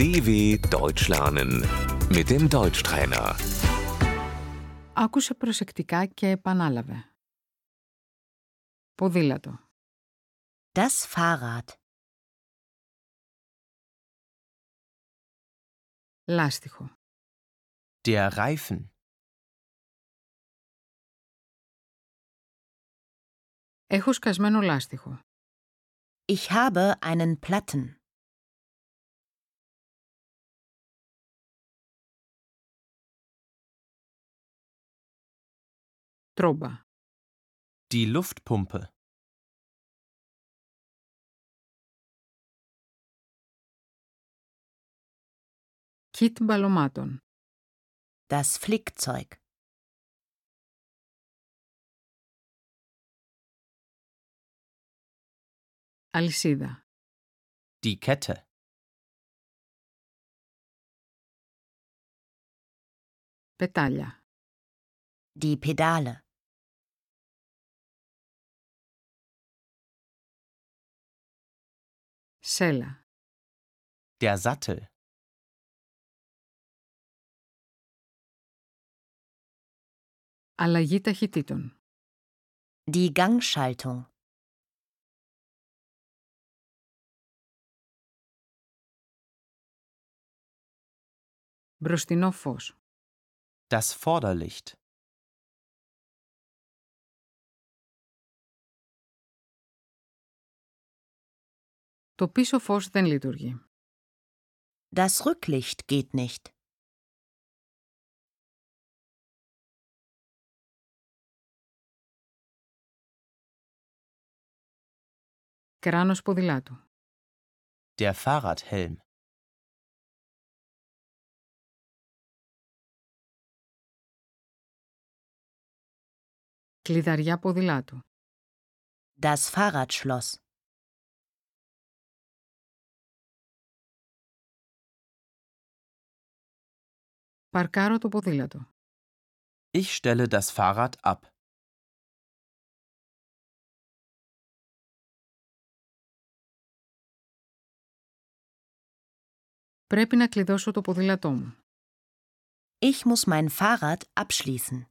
DW Deutsch lernen mit dem Deutschtrainer. Άκουσε προσεκτικά και επανάλαβε. Ποδήλατο, Das Fahrrad. λάστιχο, Der Reifen. έχω σκασμένο λάστιχο, Ich habe einen Platten. τρόμπα, Die Luftpumpe. κιτ μπαλωμάτων, Das Flickzeug. αλυσίδα, Die Kette. πετάλια, Die Pedale. σέλα, Der Sattel. αλλαγή ταχυτήτων, Die Gangschaltung. μπροστινό φως, Das Vorderlicht. το πίσω φως δεν λειτουργεί, Das Rücklicht geht nicht. κράνος ποδηλάτου, Der Fahrradhelm. κλειδαριά ποδηλάτου, Das Fahrradschloss. Παρκάρω το ποδήλατο, Ich stelle das Fahrrad ab. πρέπει να κλειδώσω το ποδήλατό μου, Ich muss mein Fahrrad abschließen.